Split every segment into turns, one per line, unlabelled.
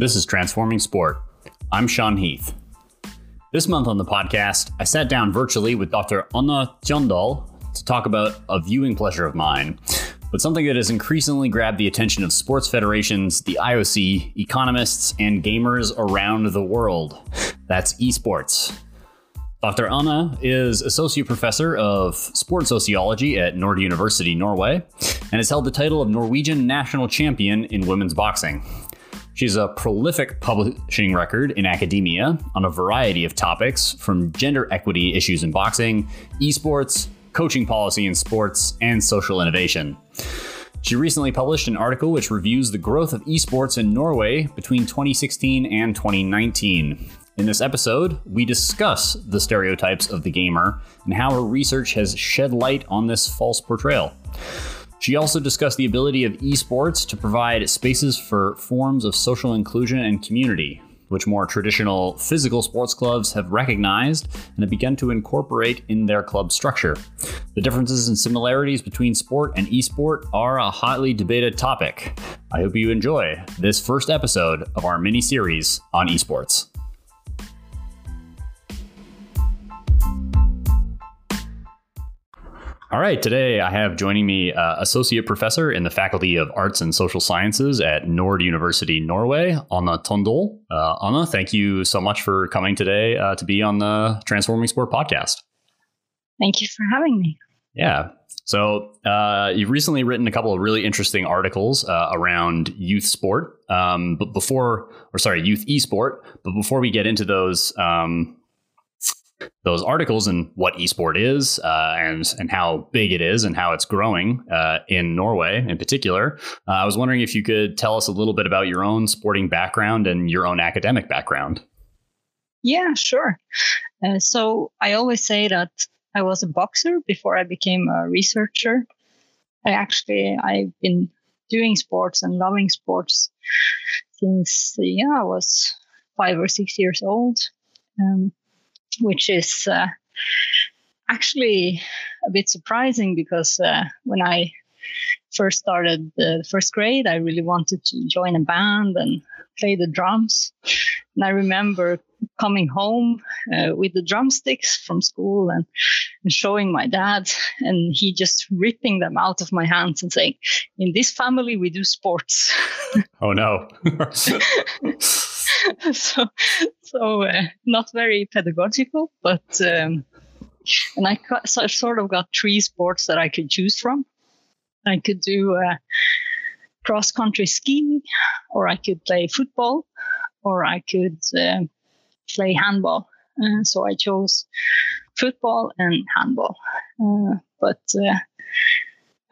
This is Transforming Sport. I'm Sean Heath. This month on the podcast, I sat down virtually with Dr. Anna Tjønndal to talk about a viewing pleasure of mine, but something that has increasingly grabbed the attention of sports federations, the IOC, economists, and gamers around the world. That's esports. Dr. Anna is Associate Professor of Sport Sociology at Nord University, Norway, and has held the title of Norwegian National Champion in women's boxing. She's a prolific publishing record in academia on a variety of topics, from gender equity issues in boxing, esports, coaching policy in sports, and social innovation. She recently published an article which reviews the growth of esports in Norway between 2016 and 2019. In this episode, we discuss the stereotypes of the gamer and how her research has shed light on this false portrayal. She also discussed the ability of esports to provide spaces for forms of social inclusion and community, which more traditional physical sports clubs have recognized and have begun to incorporate in their club structure. The differences and similarities between sport and esport are a hotly debated topic. I hope you enjoy this first episode of our mini series on esports. All right, today I have joining me uh, Associate Professor in the Faculty of Arts and Social Sciences at Nord University, Norway, Anna Tjønndal. Uh, Anna, thank you so much for coming today uh, to be on the Transforming Sport podcast.
Thank you for having me.
Yeah. So uh, you've recently written a couple of really interesting articles uh, around youth sport. Um, but before, or sorry, youth esport. But before we get into those, um, those articles and what esport is uh, and and how big it is and how it's growing uh, in Norway in particular. Uh, I was wondering if you could tell us a little bit about your own sporting background and your own academic background.
Yeah, sure. Uh, so I always say that I was a boxer before I became a researcher. I actually I've been doing sports and loving sports since yeah I was five or six years old. Um, which is uh, actually a bit surprising because uh, when I first started the first grade, I really wanted to join a band and play the drums. And I remember coming home uh, with the drumsticks from school and, and, showing my dad, and he just ripping them out of my hands and saying, "In this family, we do sports."
Oh no!
so, so uh, not very pedagogical, but um, and I so sort of got three sports that I could choose from. I could do uh, cross country skiing, or I could play football, or I could uh, play handball. Uh, so I chose football and handball. Uh, but uh,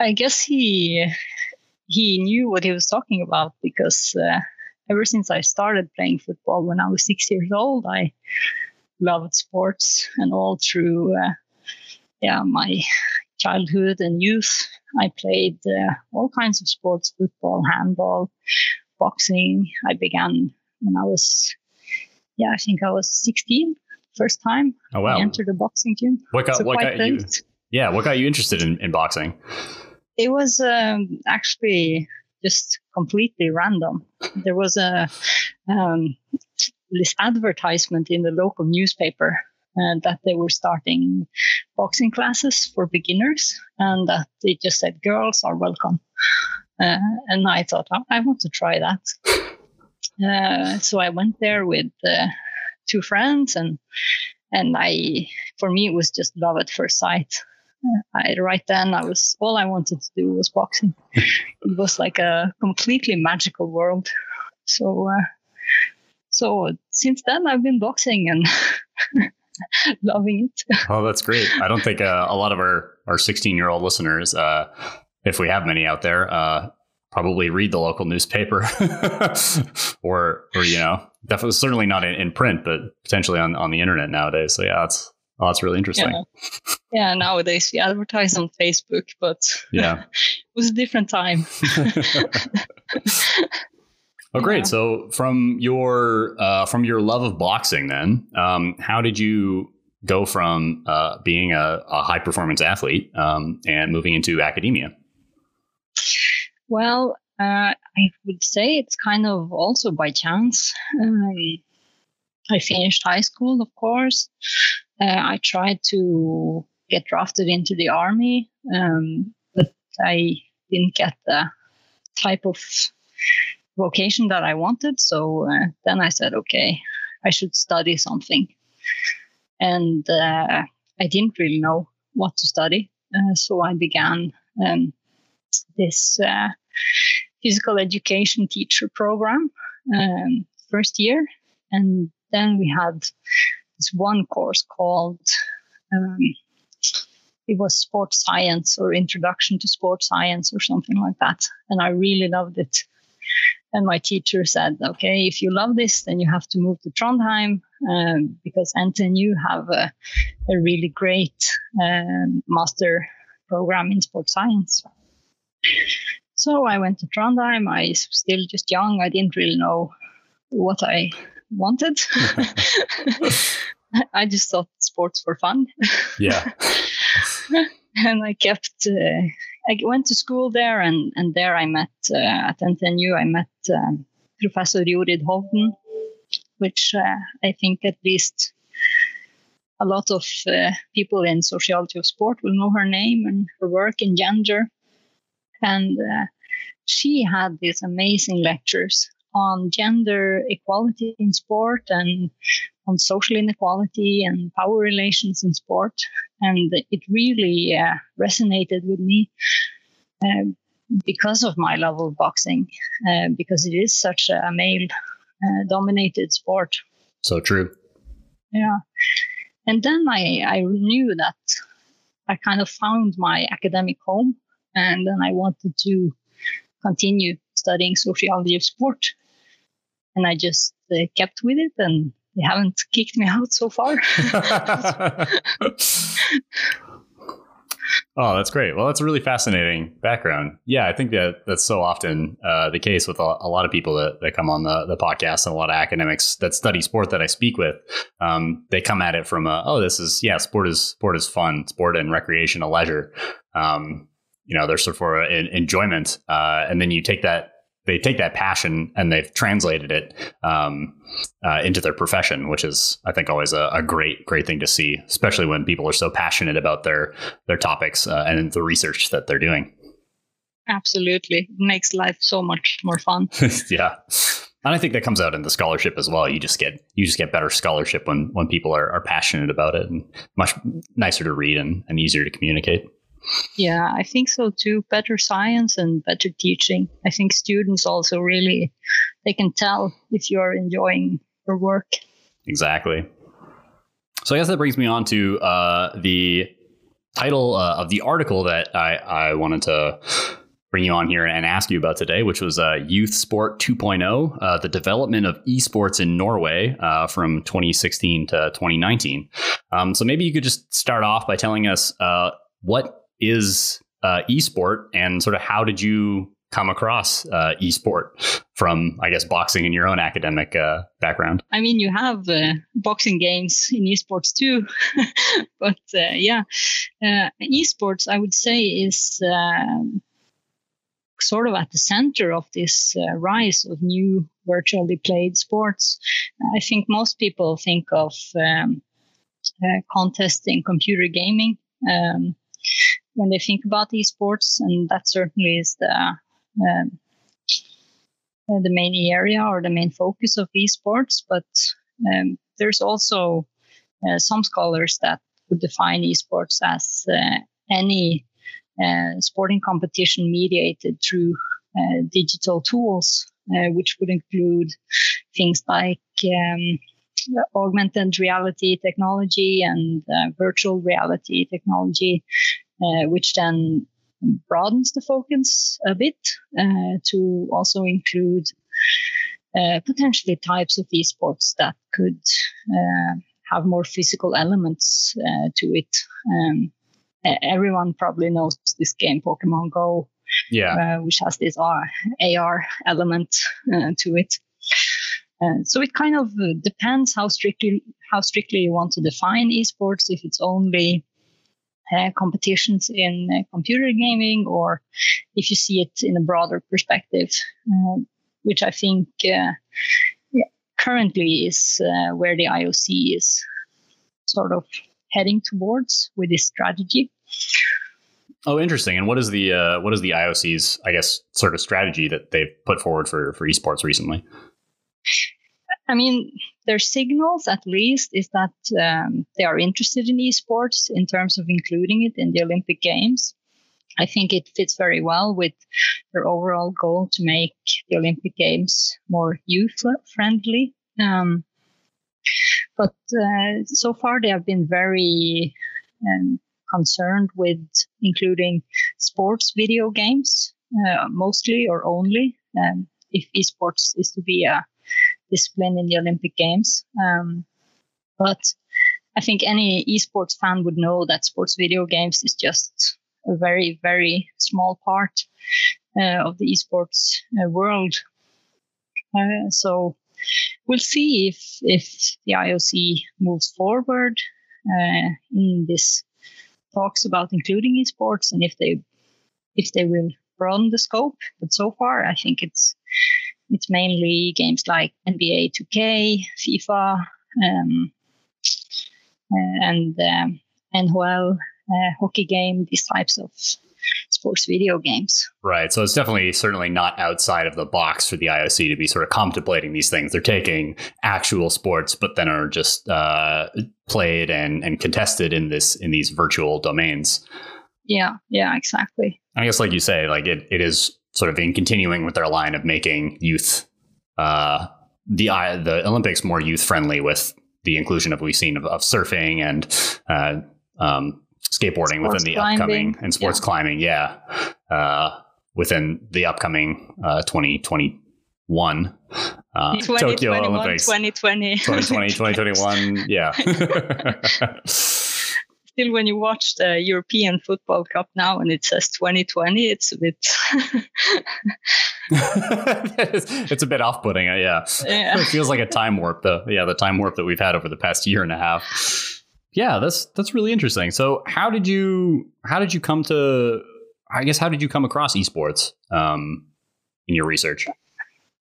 I guess he he knew what he was talking about because uh, ever since I started playing football when I was six years old, I loved sports and all through uh, yeah my childhood and youth. I played uh, all kinds of sports football handball boxing. I began when i was yeah i think i was 16 first time
oh wow.
I entered the boxing gym.
What got, so what got you yeah what got you interested in, in boxing?
It was um, actually just completely random. There was a um, this advertisement in the local newspaper uh, that they were starting boxing classes for beginners, and that it just said girls are welcome. Uh, and I thought, oh, I want to try that. Uh, so I went there with uh, two friends, and and I, for me, it was just love at first sight. I, right then I was all I wanted to do was boxing. it was like a completely magical world. So uh, so since then I've been boxing and loving it.
Oh, that's great. I don't think uh, a lot of our our 16 year old listeners, uh, if we have many out there, uh, probably read the local newspaper or or you know definitely certainly not in, in print, but potentially on on the internet nowadays. So yeah, it's Oh, that's really interesting.
Yeah. yeah, nowadays we advertise on Facebook, but
yeah, it
was a different time.
oh, great! Yeah. So, from your uh, from your love of boxing, then, um, how did you go from uh, being a, a, high performance athlete um, and moving into academia?
Well, Uh, I would say it's kind of also by chance. Um, I finished high school, of course. Uh, I tried to get drafted into the army, um, but I didn't get the type of vocation that I wanted. So uh, then I said, okay, I should study something. And uh, I didn't really know what to study. Uh, so I began um, this uh, physical education teacher program um, first year. And then we had this one course called um, it was sports science or introduction to sports science or something like that. And i really loved it. And my teacher said okay if you love this then you have to move to trondheim um, because ntnu have a, a really great um, master program in sports science. So i went to trondheim. I was still just young. I didn't really know what i wanted. I just thought sports were fun.
Yeah.
and I kept, uh, I went to school there, and, and there I met, uh, at NTNU, I met um, Professor Jorid Hovden, which uh, I think at least a lot of uh, people in sociology of sport will know her name and her work in gender. And uh, she had these amazing lectures on gender equality in sport and on social inequality and power relations in sport. And it really uh, resonated with me uh, because of my love of boxing, uh, because it is such a male uh, dominated sport.
So true.
Yeah. And then I, I knew that I kind of found my academic home and then I wanted to continue studying sociology of sport. And I just uh, kept with it and they haven't kicked me out so far.
oh, that's great. Well, that's a really fascinating background. Yeah, I think that that's so often uh, the case with a, a, lot of people that, that come on the, the podcast and a lot of academics that study sport that I speak with. Um, they come at it from a, oh, this is, yeah, sport is, sport is fun, sport and recreational leisure. Um, you know, they're sort of for enjoyment. Uh, and then you take that they take that passion and they've translated it um, uh, into their profession, which is, I think, always a, a, great, great thing to see, especially when people are so passionate about their their topics uh, and the research that they're doing.
Absolutely, makes life so much more fun.
yeah, and I think that comes out in the scholarship as well. You just get you just get better scholarship when when people are, are passionate about it, and much nicer to read and, and easier to communicate.
Yeah, I think so too. Better science and better teaching. I think students also really they can tell if you're enjoying your work.
Exactly. So I guess that brings me on to uh, the title uh, of the article that I, I wanted to bring you on here and ask you about today, which was uh, Youth Sport 2.0, uh, the development of esports in Norway uh, from 2016 to 2019. Um, so maybe you could just start off by telling us uh, what is uh, esport and sort of how did you come across uh, esport from, I guess, boxing in your own academic uh, background?
I mean, you have uh, boxing games in esports too, but uh, yeah, uh, esports, I would say, is um, sort of at the center of this uh, rise of new virtually played sports. I think most people think of um, contests in computer gaming. Um, when they think about esports, and that certainly is the um, uh, the main area or the main focus of esports. But um, there's also uh, some scholars that would define esports as uh, any uh, sporting competition mediated through uh, digital tools, uh, which would include things like um, augmented reality technology and virtual reality technology, which then broadens the focus a bit uh, to also include uh, potentially types of esports that could have more physical elements to it. Um, everyone probably knows this game, Pokemon Go,
yeah,
uh, which has this AR, AR element uh, to it. Uh, so it kind of depends how strictly how strictly you want to define esports. If it's only uh, competitions in uh, computer gaming or if you see it in a broader perspective, uh, which I think uh, yeah, currently is uh, where the IOC is sort of heading towards with this strategy.
Oh, interesting. And what is the uh, what is the IOC's, I guess, sort of strategy that they've put forward for for esports recently?
I mean, their signals, at least, is that um, they are interested in esports in terms of including it in the Olympic Games. I think it fits very well with their overall goal to make the Olympic Games more youth friendly. Um, but uh, so far, they have been very um, concerned with including sports video games, uh, mostly or only, um, if esports is to be a discipline in the Olympic Games. Um, but I think any esports fan would know that sports video games is just a very, very small part uh, of the esports uh, world. Uh, so we'll see if if the IOC moves forward uh, in this talks about including esports and if they if they will broaden the scope. But so far, I think it's it's mainly games like NBA 2K, FIFA, um, uh, and um, NHL, uh, hockey game, these types of sports video games.
Right. So it's definitely certainly not outside of the box for the IOC to be sort of contemplating these things. They're taking actual sports, but then are just uh, played and, and contested in this in these virtual domains.
Yeah. Yeah. Exactly.
I guess, like you say, like it, it is sort of in continuing with their line of making youth uh, the the Olympics more youth friendly with the inclusion of we've seen of, of surfing and uh, um, skateboarding sports within the climbing. upcoming and sports yeah. climbing, yeah, uh, within the upcoming uh, 2021 uh, Tokyo Olympics,
2020,
2020, 2021, yeah.
still when you watch the European Football Cup now and it says 2020, it's a bit.
it's a bit off-putting, uh, yeah. yeah. It feels like a time warp, the yeah, the time warp that we've had over the past year and a half. Yeah, that's that's really interesting. So, how did you how did you come to? I guess how did you come across esports um, in your research?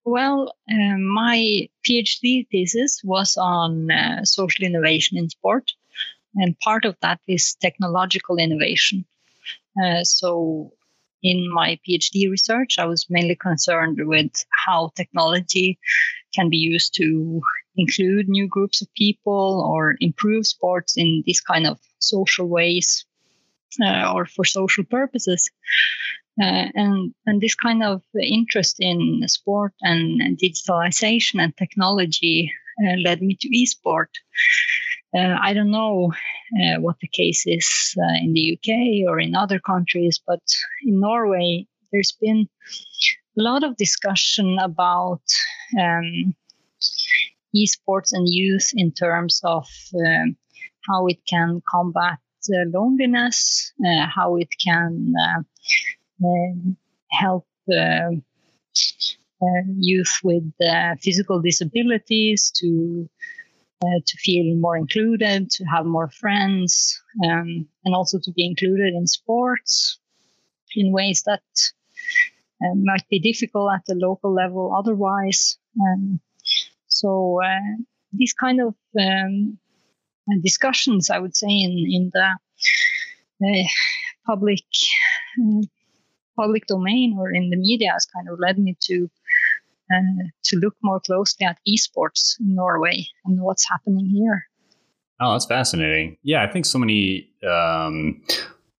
Well, um, my PhD thesis was on uh, social innovation in sport. And part of that is technological innovation. Uh, so, in my PhD research, I was mainly concerned with how technology can be used to include new groups of people or improve sports in these kind of social ways uh, or for social purposes. Uh, and and this kind of interest in sport and, digitalization and technology uh, led me to esport. Uh, I don't know uh, what the case is uh, in the UK or in other countries, but in Norway, there's been a lot of discussion about um, esports and youth in terms of um, how it can combat uh, loneliness, uh, how it can uh, help youth with physical disabilities to uh, to feel more included, to have more friends, um, and also to be included in sports in ways that uh, might be difficult at the local level otherwise. Um, so uh, these kind of um, discussions, I would say, in in the uh, public uh, public domain or in the media, has kind of led me to to look more closely at esports in Norway and what's happening here.
Oh, that's fascinating. Yeah, I think so many um,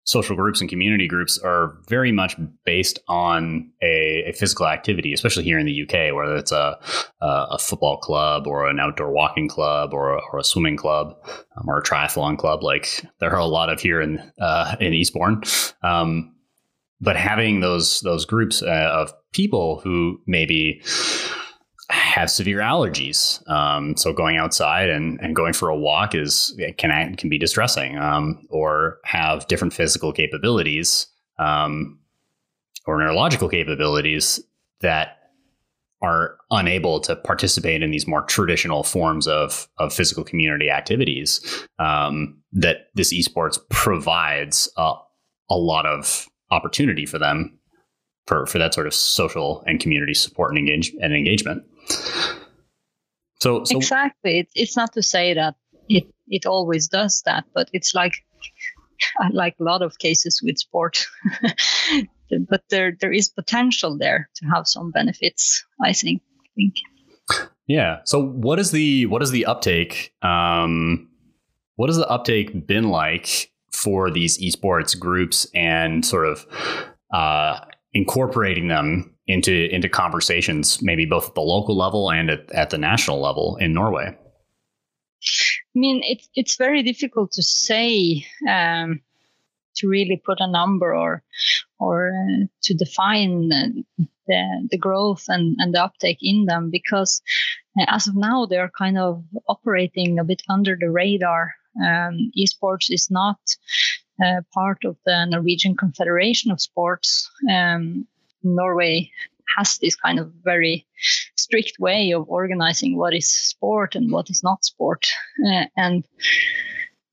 social groups and community groups are very much based on a, a, physical activity, especially here in the UK, whether it's a, a football club or an outdoor walking club or a, or a swimming club um, or a triathlon club. Like there are a lot of here in uh, in Eastbourne. Um, but having those those groups uh, of people who maybe have severe allergies. Um, so going outside and, and going for a walk is can can be distressing, um, or have different physical capabilities um, or neurological capabilities that are unable to participate in these more traditional forms of of physical community activities um, that this esports provides a, a lot of opportunity for them for for that sort of social and community support and engage and engagement so, so
exactly it, it's not to say that it it always does that but it's like like a lot of cases with sport but there there is potential there to have some benefits. I think. I think.
Yeah. So what is the what is the uptake? Um, what has the uptake been like for these esports groups and sort of uh, incorporating them into into conversations, maybe both at the local level and at, at the national level in Norway?
I mean, it's it's very difficult to say um, to really put a number or or uh, to define the, the growth and, and the uptake in them because uh, as of now they're kind of operating a bit under the radar. Um, esports is not uh, part of the Norwegian Confederation of Sports. Um, Norway has this kind of very strict way of organizing what is sport and what is not sport. Uh, and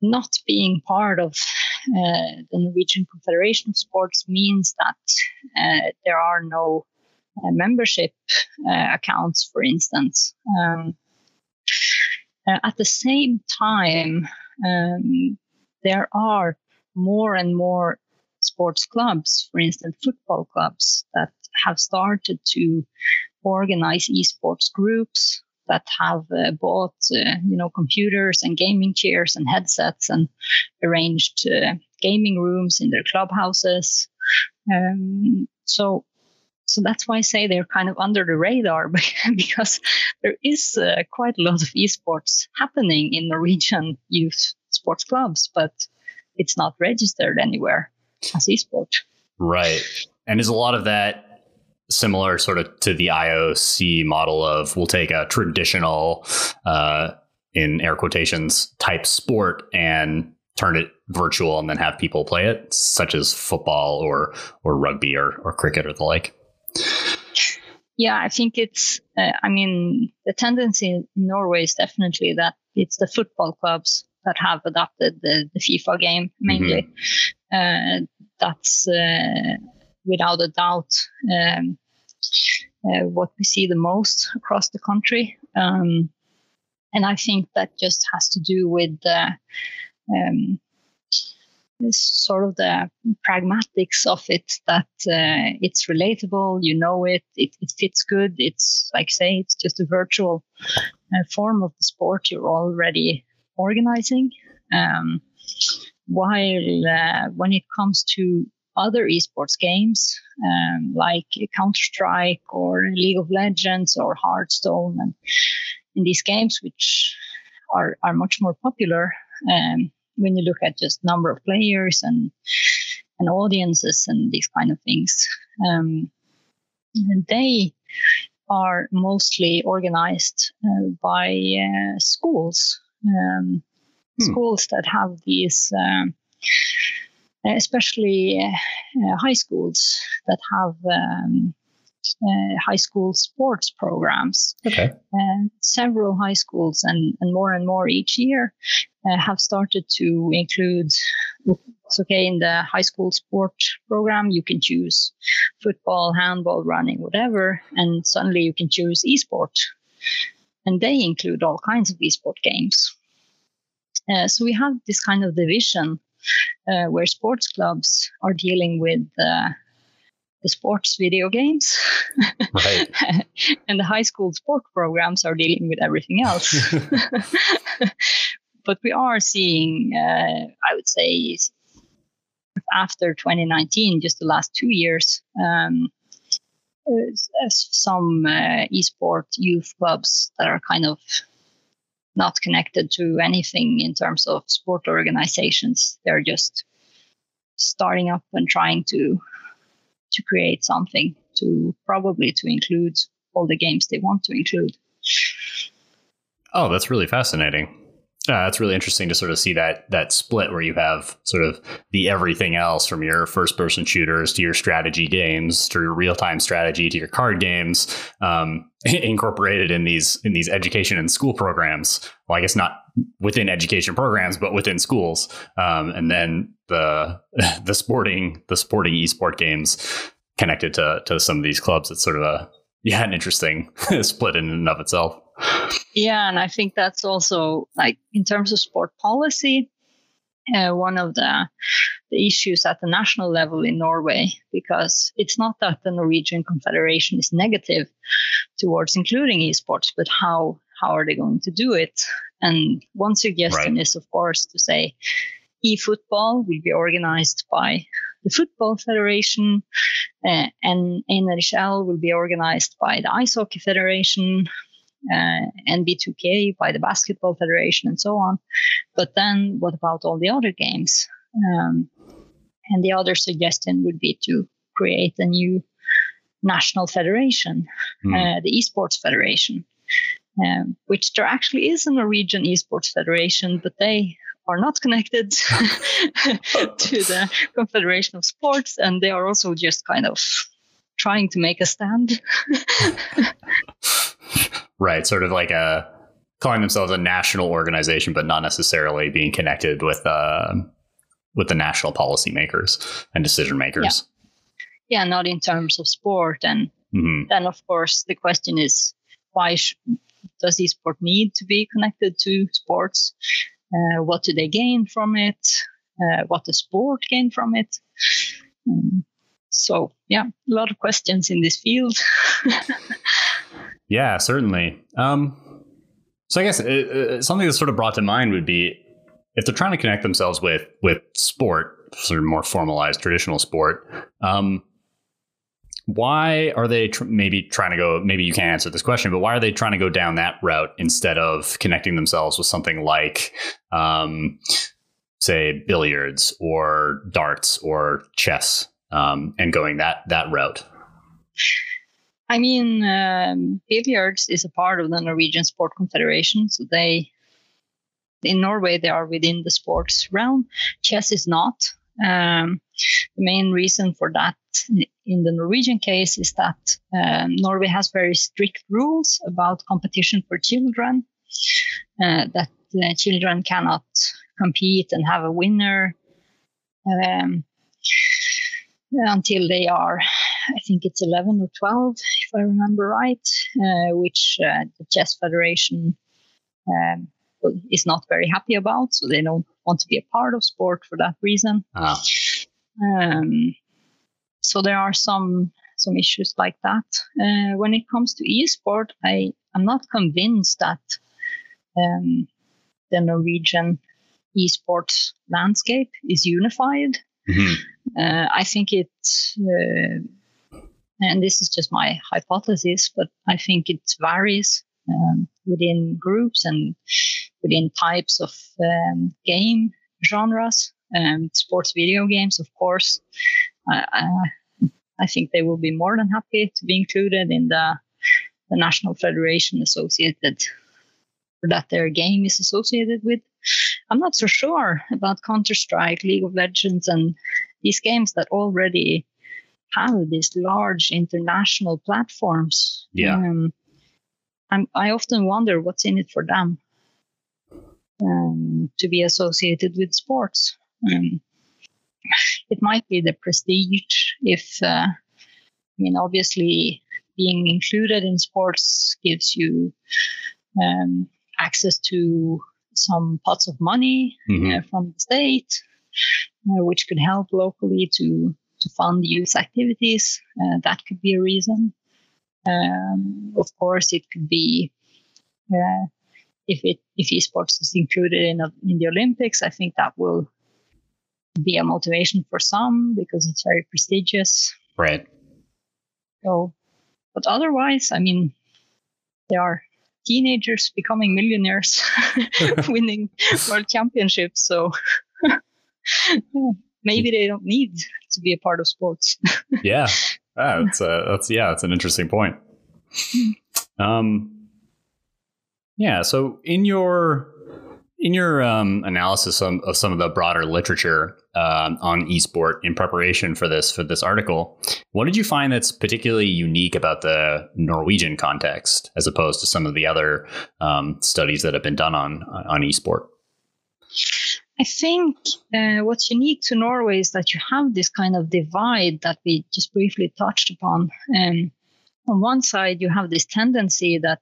not being part of uh, the Norwegian Confederation of Sports means that uh, there are no uh, membership uh, accounts, for instance. Um, at the same time, um, there are more and more sports clubs, for instance, football clubs, that have started to organize esports groups that have uh, bought, uh, you know, computers and gaming chairs and headsets and arranged uh, gaming rooms in their clubhouses. Um, so, so that's why I say they're kind of under the radar because there is uh, quite a lot of esports happening in Norwegian youth sports clubs, but it's not registered anywhere as esport.
Right. And is a lot of that similar sort of to the IOC model of we'll take a traditional, uh, in air quotations, type sport and turn it virtual and then have people play it, such as football or or rugby or, or cricket or the like.
Yeah, I think it's. Uh, I mean, the tendency in Norway is definitely that it's the football clubs that have adopted the, the FIFA game mainly. Mm-hmm. Uh, that's uh, without a doubt um, uh, what we see the most across the country. Um, and I think that just has to do with the um, sort of the pragmatics of it that uh, it's relatable, you know it, it, it, fits good. It's like say it's just a virtual uh, form of the sport you're already organizing. Um, while uh, when it comes to other esports games um, like Counter Strike or League of Legends or Hearthstone, and in these games, which are are much more popular, um, when you look at just number of players and and audiences and these kind of things, um, they are mostly organized uh, by uh, schools, um, hmm. schools that have these. Um, especially uh, high schools that have um, uh, high school sports programs.
Okay.
Uh, several high schools and, and more and more each year uh, have started to include. It's okay in the high school sport program. You can choose football, handball, running, whatever, and suddenly you can choose esport, and they include all kinds of esport games. Uh, so we have this kind of division uh, where sports clubs are dealing with uh, the sports video games. Right. and the high school sport programs are dealing with everything else. but we are seeing, uh, I would say, after 2019, just the last two years, um, some uh, esport youth clubs that are kind of not connected to anything in terms of sport organizations. They're just starting up and trying to to create something to probably to include all the games they want to include.
Oh, that's really fascinating. Uh, that's really interesting to sort of see that that split where you have sort of the everything else from your first person shooters to your strategy games to your real time strategy to your card games um, incorporated in these in these education and school programs. Well, I guess not within education programs, but within schools. Um, and then the the sporting the sporting esport games connected to to some of these clubs. It's sort of a yeah an interesting split in and of itself.
Yeah, and I think that's also like in terms of sport policy, uh, one of the, the issues at the national level in Norway, because it's not that the Norwegian Confederation is negative towards including esports, but how how are they going to do it? And one suggestion right. is, of course, to say e-football will be organized by the Football Federation, uh, and NHL will be organized by the Ice Hockey Federation, uh, NBA 2K by the Basketball Federation, and so on. But then, what about all the other games? Um, and the other suggestion would be to create a new national federation, mm. uh, the Esports Federation, um, which there actually is a Norwegian Esports Federation, but they are not connected to the Confederation of Sports, and they are also just kind of trying to make a stand.
right, sort of like a calling themselves a national organization, but not necessarily being connected with uh, with the national policymakers and decision makers.
Yeah. yeah, not in terms of sport, and mm-hmm. then of course the question is why sh- does esport need to be connected to sports? Uh, what do they gain from it? Uh, what does sport gain from it? Um, so, yeah, a lot of questions in this field.
yeah, certainly. Um, so, I guess uh, uh, something that's sort of brought to mind would be if they're trying to connect themselves with with sport, sort of more formalized traditional sport. Um, why are they tr- maybe trying to go maybe you can't answer this question but why are they trying to go down that route instead of connecting themselves with something like um, say billiards or darts or chess um, and going that that route?
I mean um, billiards is a part of the norwegian sport confederation so they in norway they are within the sports realm. Chess is not. Um, the main reason for that in the Norwegian case is that um, Norway has very strict rules about competition for children, uh, that uh, children cannot compete and have a winner um, until they are, I think it's 11 or 12, if I remember right, uh, which uh, the Chess Federation um, is not very happy about. So they don't want to be a part of sport for that reason. Ah. Um, so there are some some issues like that. Uh, when it comes to esport, I am not convinced that um, the Norwegian esports landscape is unified. Mm-hmm. Uh, I think it, uh, and this is just my hypothesis, but I think it varies um, within groups and within types of um, game genres. Um, sports video games, of course, I, I think they will be more than happy to be included in the, the national federation associated that their game is associated with. I'm not so sure about Counter Strike, League of Legends, and these games that already have these large international platforms.
Yeah. Um,
i often wonder what's in it for them um, to be associated with sports. Um, it might be the prestige if uh, I mean obviously being included in sports gives you um, access to some pots of money mm-hmm. uh, from the state, uh, which could help locally to to fund youth activities. Uh, that could be a reason. Um, of course, it could be uh, if it if esports is included in in the Olympics. I think that will be a motivation for some because it's very prestigious.
Right.
So, but otherwise, I mean, there are teenagers becoming millionaires, winning world championships. So maybe they don't need to be a part of sports.
yeah, ah, that's a, that's yeah, that's an interesting point. Um, yeah. So in your In your um, analysis of, of, some of the broader literature uh, on esport in preparation for this for this article, what did you find that's particularly unique about the Norwegian context as opposed to some of the other um, studies that have been done on on esport?
I think uh, what's unique to Norway is that you have this kind of divide that we just briefly touched upon. Um, on one side, you have this tendency that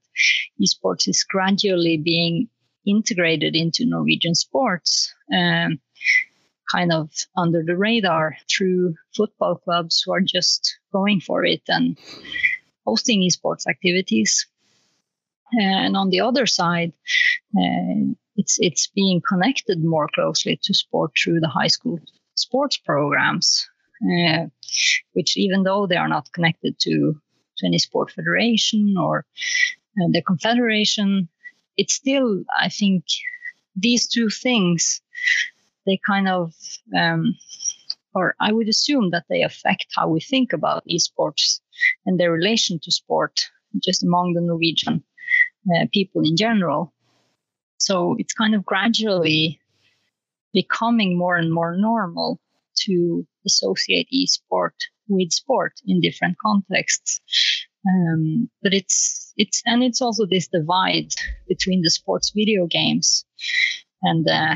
esports is gradually being integrated into Norwegian sports, um, kind of under the radar through football clubs who are just going for it and hosting esports activities. And on the other side, uh, it's it's being connected more closely to sport through the high school sports programs, uh, which even though they are not connected to, to any sport federation or uh, the confederation, it's still I think these two things they kind of um, or I would assume that they affect how we think about esports and their relation to sport just among the Norwegian uh, people in general. So it's kind of gradually becoming more and more normal to associate esport with sport in different contexts. Um, but it's it's and it's also this divide between the sports video games and uh,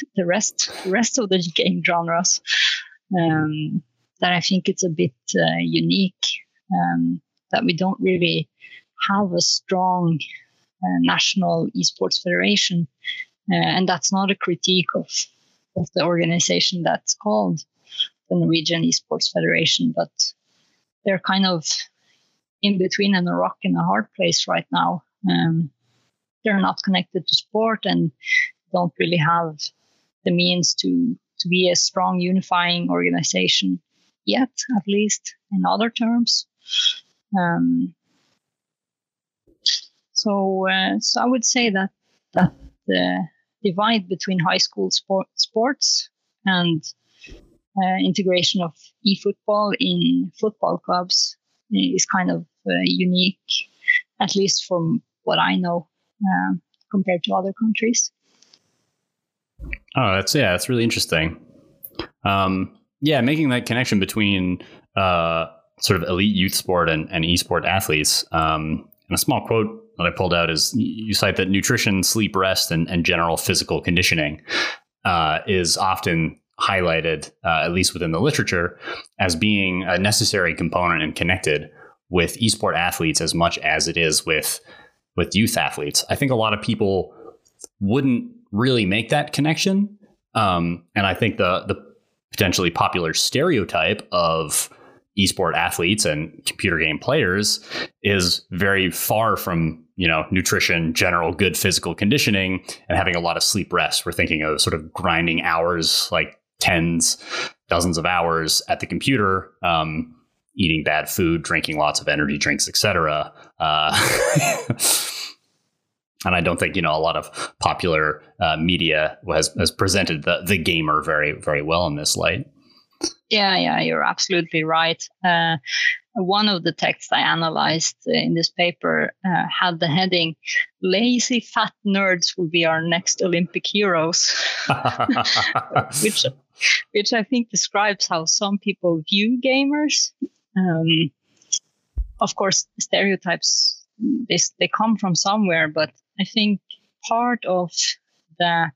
the rest rest of the game genres um, that I think it's a bit uh, unique um, that we don't really have a strong uh, national esports federation, uh, and that's not a critique of of the organization that's called the Norwegian Esports Federation, but they're kind of in between and a rock and a hard place right now. Um, they're not connected to sport and don't really have the means to to be a strong unifying organization yet, at least in other terms. Um, so, uh, so I would say that that the divide between high school sport, sports and uh, integration of e-football in football clubs is kind of uh, unique, at least from what I know, um, compared to other countries.
Oh, that's yeah, that's really interesting. Um, yeah, making that connection between uh, sort of elite youth sport and, and e-sport athletes. Um, and a small quote that I pulled out is you cite that nutrition, sleep, rest, and, and general physical conditioning uh, is often highlighted, uh, at least within the literature, as being a necessary component and connected with esport athletes as much as it is with with youth athletes. I think a lot of people wouldn't really make that connection, um, and I think the the potentially popular stereotype of esport athletes and computer game players is very far from you know nutrition general good physical conditioning and having a lot of sleep rest. We're thinking of sort of grinding hours like tens dozens of hours at the computer um, eating bad food drinking lots of energy drinks etc uh, and I don't think you know a lot of popular uh, media has, has presented the, the gamer very very well in this light.
Yeah, yeah, you're absolutely right. Uh, one of the texts I analyzed in this paper uh, had the heading "Lazy fat nerds will be our next Olympic heroes," which which I think describes how some people view gamers. Um, of course, stereotypes they, they come from somewhere, but I think part of the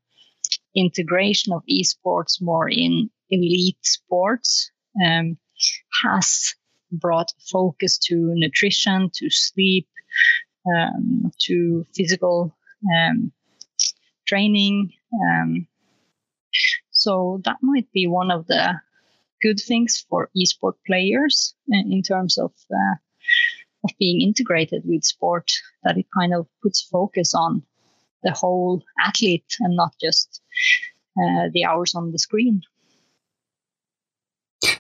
integration of esports more in elite sports um, has brought focus to nutrition, to sleep, um, to physical um, training. Um, so that might be one of the good things for esport players in terms of uh, of being integrated with sport that it kind of puts focus on the whole athlete and not just uh, the hours on the screen.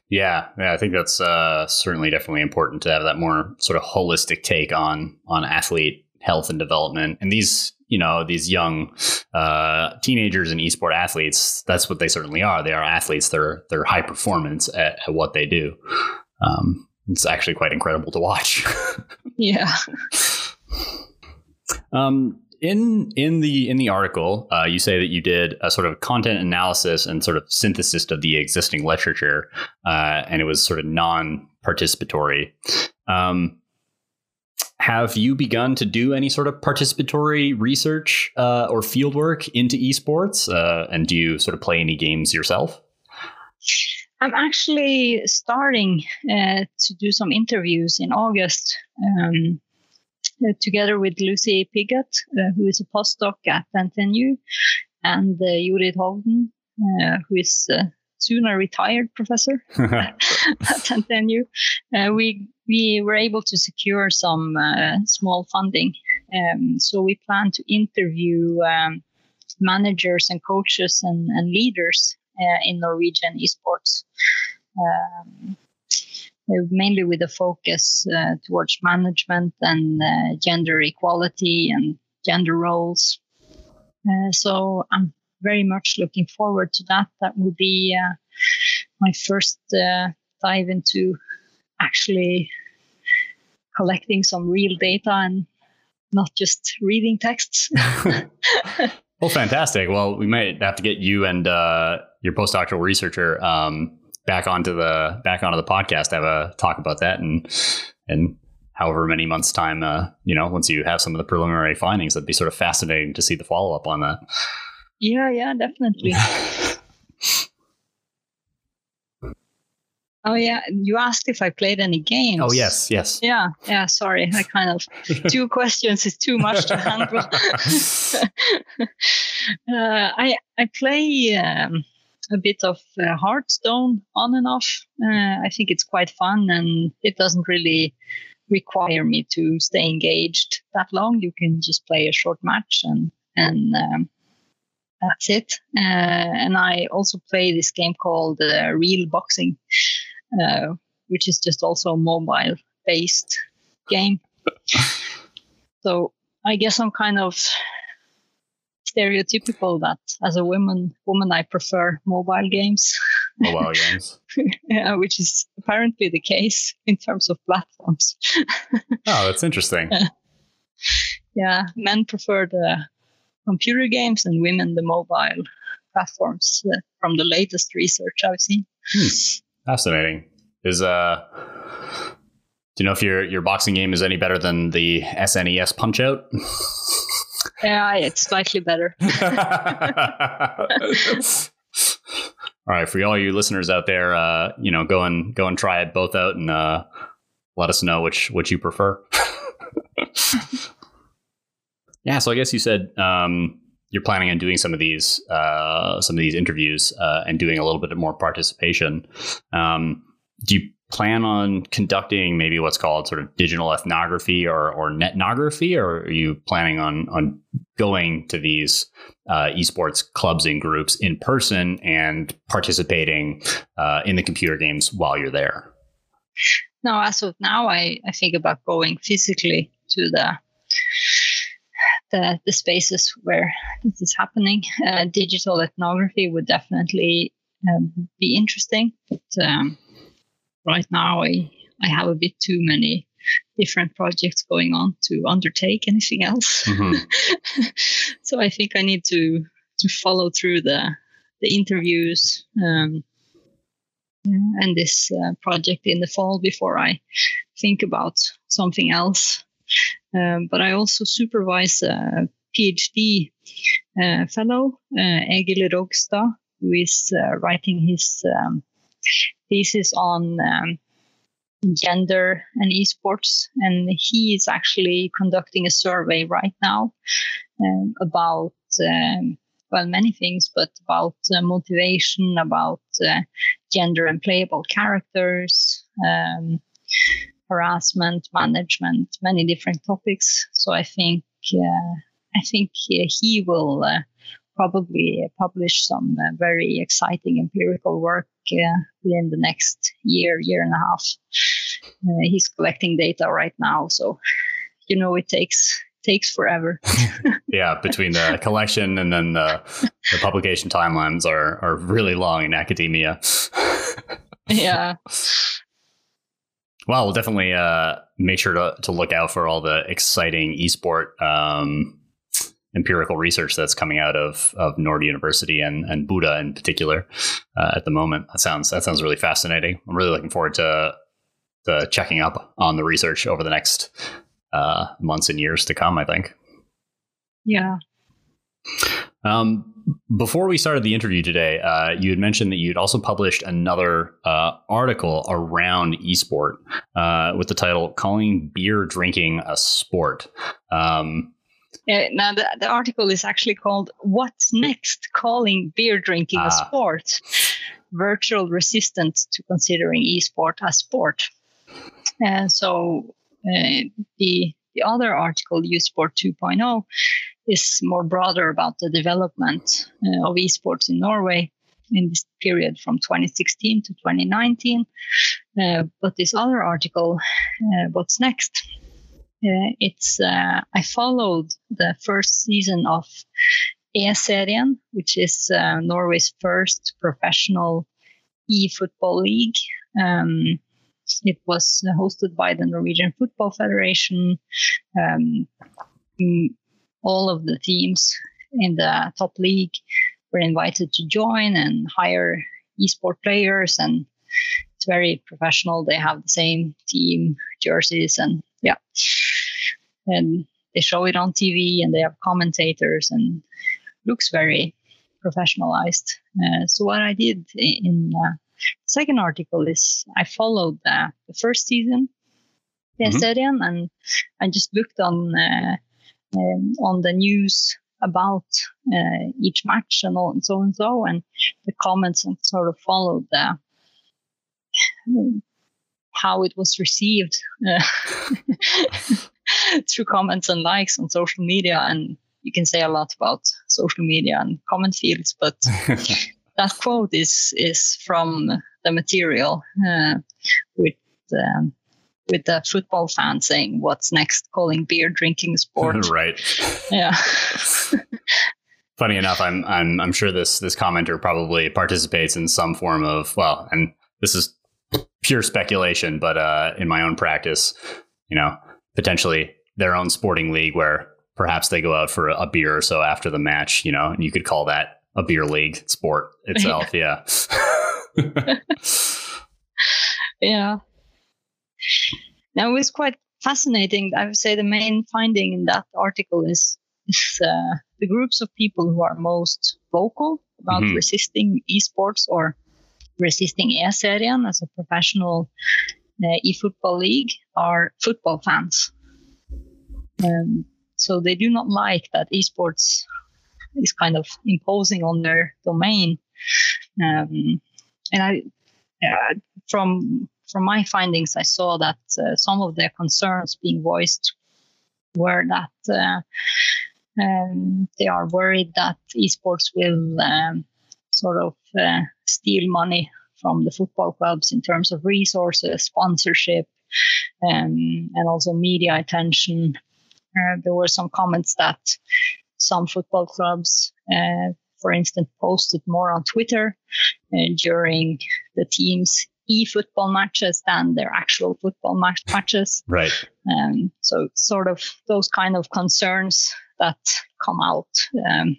Yeah, yeah, I think that's uh, certainly definitely important to have that more sort of holistic take on on athlete health and development. And these, you know, these young uh, teenagers and esport athletes, that's what they certainly are. They are athletes. They're they're high performance at, at what they do. Um, it's actually quite incredible to watch.
yeah.
Um, in in the in the article, uh, you say that you did a sort of content analysis and sort of synthesis of the existing literature, uh, and it was sort of non-participatory. Um, have you begun to do any sort of participatory research uh, or fieldwork into esports? Uh, and do you sort of play any games yourself?
I'm actually starting uh, to do some interviews in August um, uh, together with Lucy Piggott, uh, who is a postdoc at NTNU, and uh, Jorid Hovden, uh, who is soon a retired professor at NTNU. Uh, we we were able to secure some small funding, um, so we plan to interview um, managers and coaches and, and leaders in Norwegian esports. Um, mainly with a focus uh, towards management and uh, gender equality and gender roles. Uh, so I'm very much looking forward to that. That will be uh, my first uh, dive into actually collecting some real data and not just reading texts.
well, fantastic. Well, we might have to get you and uh, your postdoctoral researcher um, back onto the back onto the podcast, have a talk about that and and however many months time, uh, you know, once you have some of the preliminary findings, that'd be sort of fascinating to see the follow up on that.
Yeah, yeah, definitely. oh yeah, you asked if I played any games.
Oh yes, yes.
Yeah, yeah. Sorry, I kind of two questions is too much to handle. uh, I I play. Um, a bit of uh, Hearthstone on and off. Uh, I think it's quite fun and it doesn't really require me to stay engaged that long. You can just play a short match and and um, that's it. Uh, and I also play this game called uh, Real Boxing, uh, which is just also a mobile based game. so I guess I'm kind of stereotypical that as a woman, woman I prefer mobile games.
Mobile games.
yeah, which is apparently the case in terms of platforms.
oh, that's interesting.
yeah, men prefer the computer games and women the mobile platforms uh, from the latest research I've seen.
Hmm. Fascinating. Is uh do you know if your your boxing game is any better than the SNES Punch Out?
Yeah, it's slightly better.
all right, for all you listeners out there, uh, you know, go and go and try it both out and uh, let us know which which you prefer. yeah, so I guess you said um, you're planning on doing some of these uh, some of these interviews uh, and doing a little bit more participation. Um, do you plan on conducting maybe what's called sort of digital ethnography or, or netnography, or are you planning on on going to these uh, esports clubs and groups in person and participating uh, in the computer games while you're there?
No, as of now, I, I think about going physically to the the, the spaces where this is happening. Uh, digital ethnography would definitely um, be interesting, but um, right now I, I have a bit too many different projects going on to undertake anything else. Mm-hmm. so I think I need to to follow through the the interviews um, and this uh, project in the fall before I think about something else. Um, but I also supervise a PhD uh, fellow, uh, Egil Rogstad, who is uh, writing his um, thesis on um, gender and esports, and he is actually conducting a survey right now um, about um, well many things, but about uh, motivation, about uh, gender and playable characters. Um, harassment management many different topics so i think uh, i think he will uh, probably publish some uh, very exciting empirical work uh, within the next year, year and a half. Uh, he's collecting data right now, so you know it takes takes forever.
yeah, between the collection and then the, the publication timelines are are really long in academia.
yeah.
Well, we'll definitely uh, make sure to, to look out for all the exciting esport um, empirical research that's coming out of of Nord University and and Bodø in particular uh, at the moment. That sounds that sounds really fascinating. I'm really looking forward to to checking up on the research over the next uh, months and years to come. I think.
Yeah.
Um, before we started the interview today, uh, you had mentioned that you'd also published another uh, article around esport uh, with the title "Calling Beer Drinking a Sport." Um,
uh, now, the, the article is actually called "What's Next? Calling Beer Drinking a ah. Sport." Virtual resistance to considering esport a sport. And so uh, the the other article, Youth Sport 2.0, is more broader about the development uh, of esports in Norway in this period from 2016 to 2019. Uh, but this other article, uh, what's next? Uh, it's uh, I followed the first season of E-serien, which is uh, Norway's first professional e-football league. Um, it was hosted by the Norwegian Football Federation. Um, all of the teams in the top league were invited to join and hire esport players and it's very professional they have the same team jerseys and yeah and they show it on tv and they have commentators and looks very professionalized uh, so what i did in uh, second article is i followed uh, the first season mm-hmm. and i just looked on uh, um, on the news about uh, each match and, all, and so and so, and the comments and sort of followed the um, how it was received uh, through comments and likes on social media. And you can say a lot about social media and comment fields, but that quote is is from the material uh, with um, with the football fan saying what's next? Calling beer drinking sport.
Right.
Yeah.
Funny enough i'm i'm i'm sure this this commenter probably participates in some form of well and this is pure speculation but uh in my own practice you know potentially their own sporting league where perhaps they go out for a beer or so after the match you know and you could call that a beer league sport itself yeah
yeah now it was quite fascinating. I would say the main finding in that article is, is uh, the groups of people who are most vocal about mm-hmm. resisting esports or resisting E-serien as a professional uh, e-football league are football fans. Um, so they do not like that esports is kind of imposing on their domain. Um, and I, uh, from from my findings, I saw that uh, some of the concerns being voiced were that uh, um, they are worried that esports will um, sort of uh, steal money from the football clubs in terms of resources, sponsorship, um, and also media attention. Uh, there were some comments that some football clubs uh, for instance, posted more on Twitter uh, during the team's e-football matches than their actual football match- matches.
Right.
Um, so sort of those kind of concerns that come out um,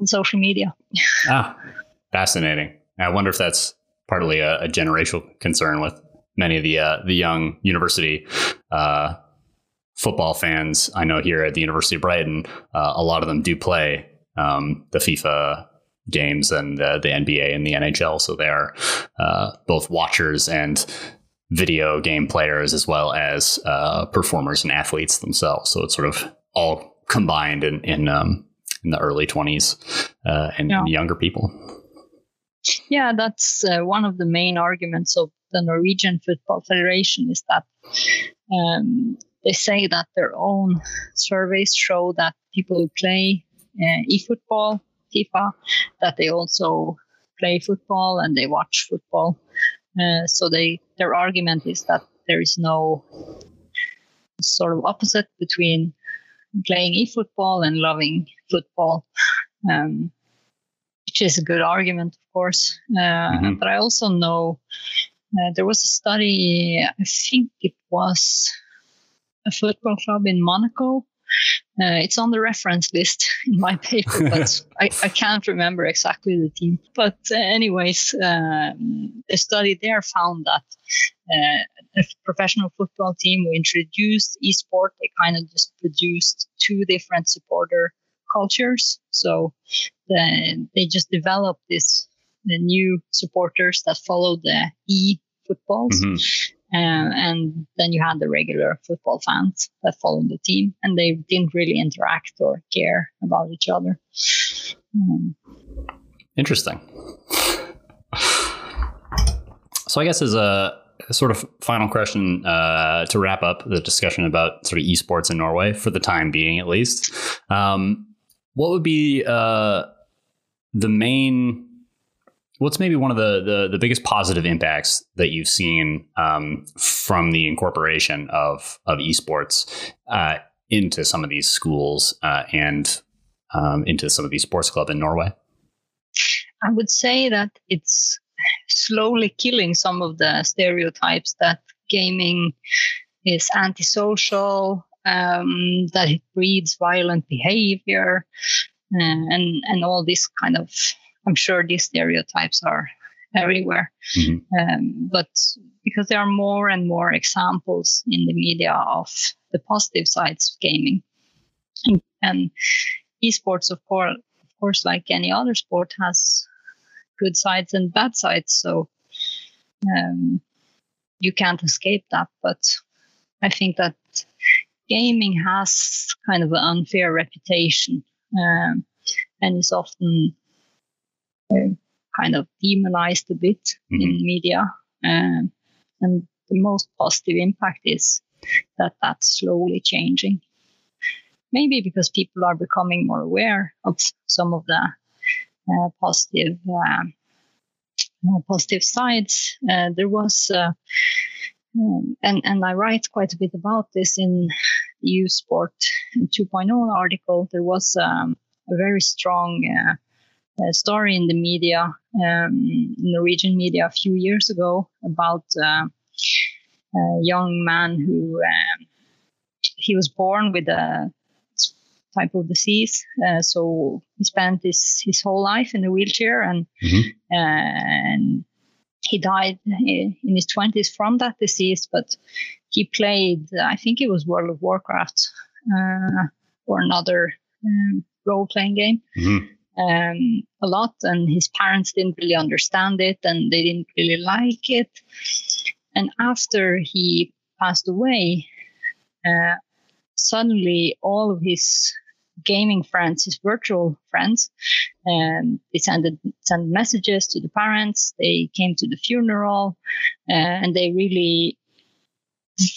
in social media.
ah, fascinating. I wonder if that's partly a, a generational concern with many of the uh, the young university uh, football fans. I know here at the University of Brighton, uh, a lot of them do play um, the FIFA games and uh, the NBA and the NHL. So they are uh, both watchers and video game players as well as uh, performers and athletes themselves. So it's sort of all combined in in, um, in the early twenties uh, and yeah. younger people.
Yeah, that's uh, one of the main arguments of the Norwegian Football Federation is that um, they say that their own surveys show that people who play uh, e-football FIFA that they also play football and they watch football. Uh, so they their argument is that there is no sort of opposite between playing e-football and loving football, um, which is a good argument, of course. Uh, mm-hmm. But I also know uh, there was a study, I think it was a football club in Monaco Uh, it's on the reference list in my paper, but I, I can't remember exactly the team. But uh, anyways, um, a study there found that uh, a professional football team who introduced esport, they kind of just produced two different supporter cultures. So they just developed this the new supporters that followed the e footballs. Mm-hmm. Uh, and then you had the regular football fans that followed the team, and they didn't really interact or care about each other. Um,
Interesting. So, I guess as a sort of final question uh, to wrap up the discussion about sort of esports in Norway for the time being, at least, um, what would be uh, the main what's maybe one of the, the, the biggest positive impacts that you've seen um, from the incorporation of of esports uh, into some of these schools uh, and um, into some of these sports clubs in Norway?
I would say that it's slowly killing some of the stereotypes that gaming is antisocial, um, that it breeds violent behavior, and and all this kind of I'm sure these stereotypes are everywhere. Mm-hmm. Um, but because there are more and more examples in the media of the positive sides of gaming, and, and esports, of course, of course, like any other sport, has good sides and bad sides. So um, you can't escape that. But I think that gaming has kind of an unfair reputation um, and is often kind of demonized a bit mm-hmm. in media. Um, and the most positive impact is that that's slowly changing. Maybe because people are becoming more aware of some of the uh, positive uh, positive sides. Uh, there was, uh, um, and and I write quite a bit about this in the Youth Sport 2.0 article. There was um, a very strong uh, story in the media, um, Norwegian media, a few years ago about uh, a young man who um, he was born with a type of disease. Uh, so he spent his, his whole life in a wheelchair and, mm-hmm. and he died in his 20s from that disease. But he played, I think it was World of Warcraft uh, or another um, role playing game. Mm-hmm um, a lot, and his parents didn't really understand it and they didn't really like it. And after he passed away, uh, suddenly all of his gaming friends, his virtual friends, um, they sent sent messages to the parents. They came to the funeral, uh, and they really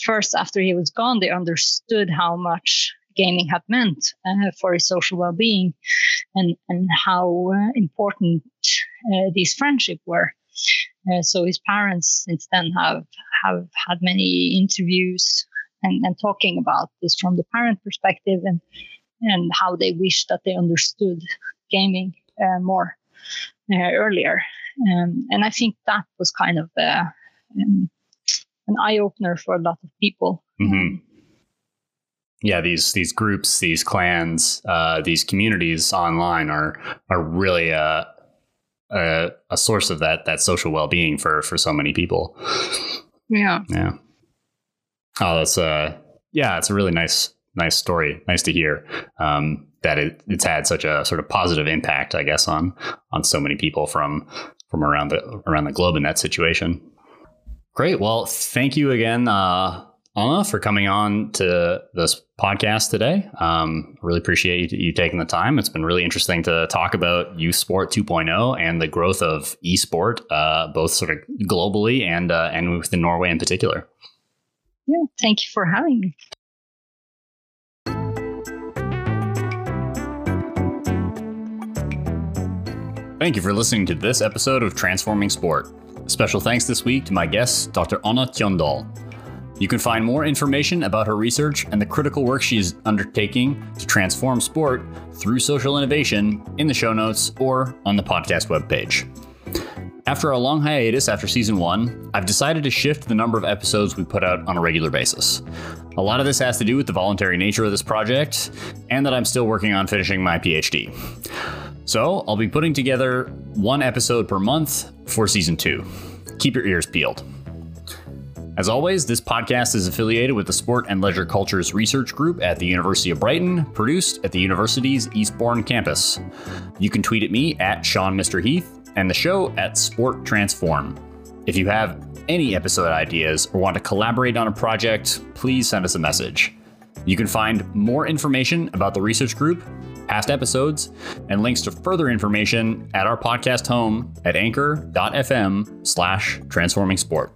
first after he was gone, they understood how much gaming had meant uh, for his social well-being and and how uh, important uh, these friendships were. Uh, so his parents since then have have had many interviews and, and talking about this from the parent perspective and and how they wish that they understood gaming uh, more uh, earlier. Um, and I think that was kind of um, an eye opener for a lot of people. Mm-hmm
yeah, these these groups, these clans, uh, these communities online are are really a, a, a source of that that social well being for for so many people.
Yeah.
Yeah. Oh, that's uh yeah, it's a really nice nice story. Nice to hear um, that it, it's had such a sort of positive impact, I guess, on on so many people from from around the around the globe in that situation. Great. Well, thank you again. Uh, Anna, for coming on to this podcast today. Um, really appreciate you, you, taking the time. It's been really interesting to talk about youth sport 2.0 and the growth of esport, uh, both sort of globally and uh, and within Norway in particular.
Yeah, thank you for having me.
Thank you for listening to this episode of Transforming Sport. Special thanks this week to my guest, Dr. Anna Tjønndal. You can find more information about her research and the critical work she is undertaking to transform sport through social innovation in the show notes or on the podcast webpage. After a long hiatus after season one, I've decided to shift the number of episodes we put out on a regular basis. A lot of this has to do with the voluntary nature of this project, and that I'm still working on finishing my PhD. So, I'll be putting together one episode per month for season two. Keep your ears peeled. As always, this podcast is affiliated with the Sport and Leisure Cultures Research Group at the University of Brighton, produced at the university's Eastbourne campus. You can tweet at me at Sean Mr. Heath and the show at Sport Transform. If you have any episode ideas or want to collaborate on a project, please send us a message. You can find more information about the research group, past episodes, and links to further information at our podcast home at anchor.fm slash transforming sport.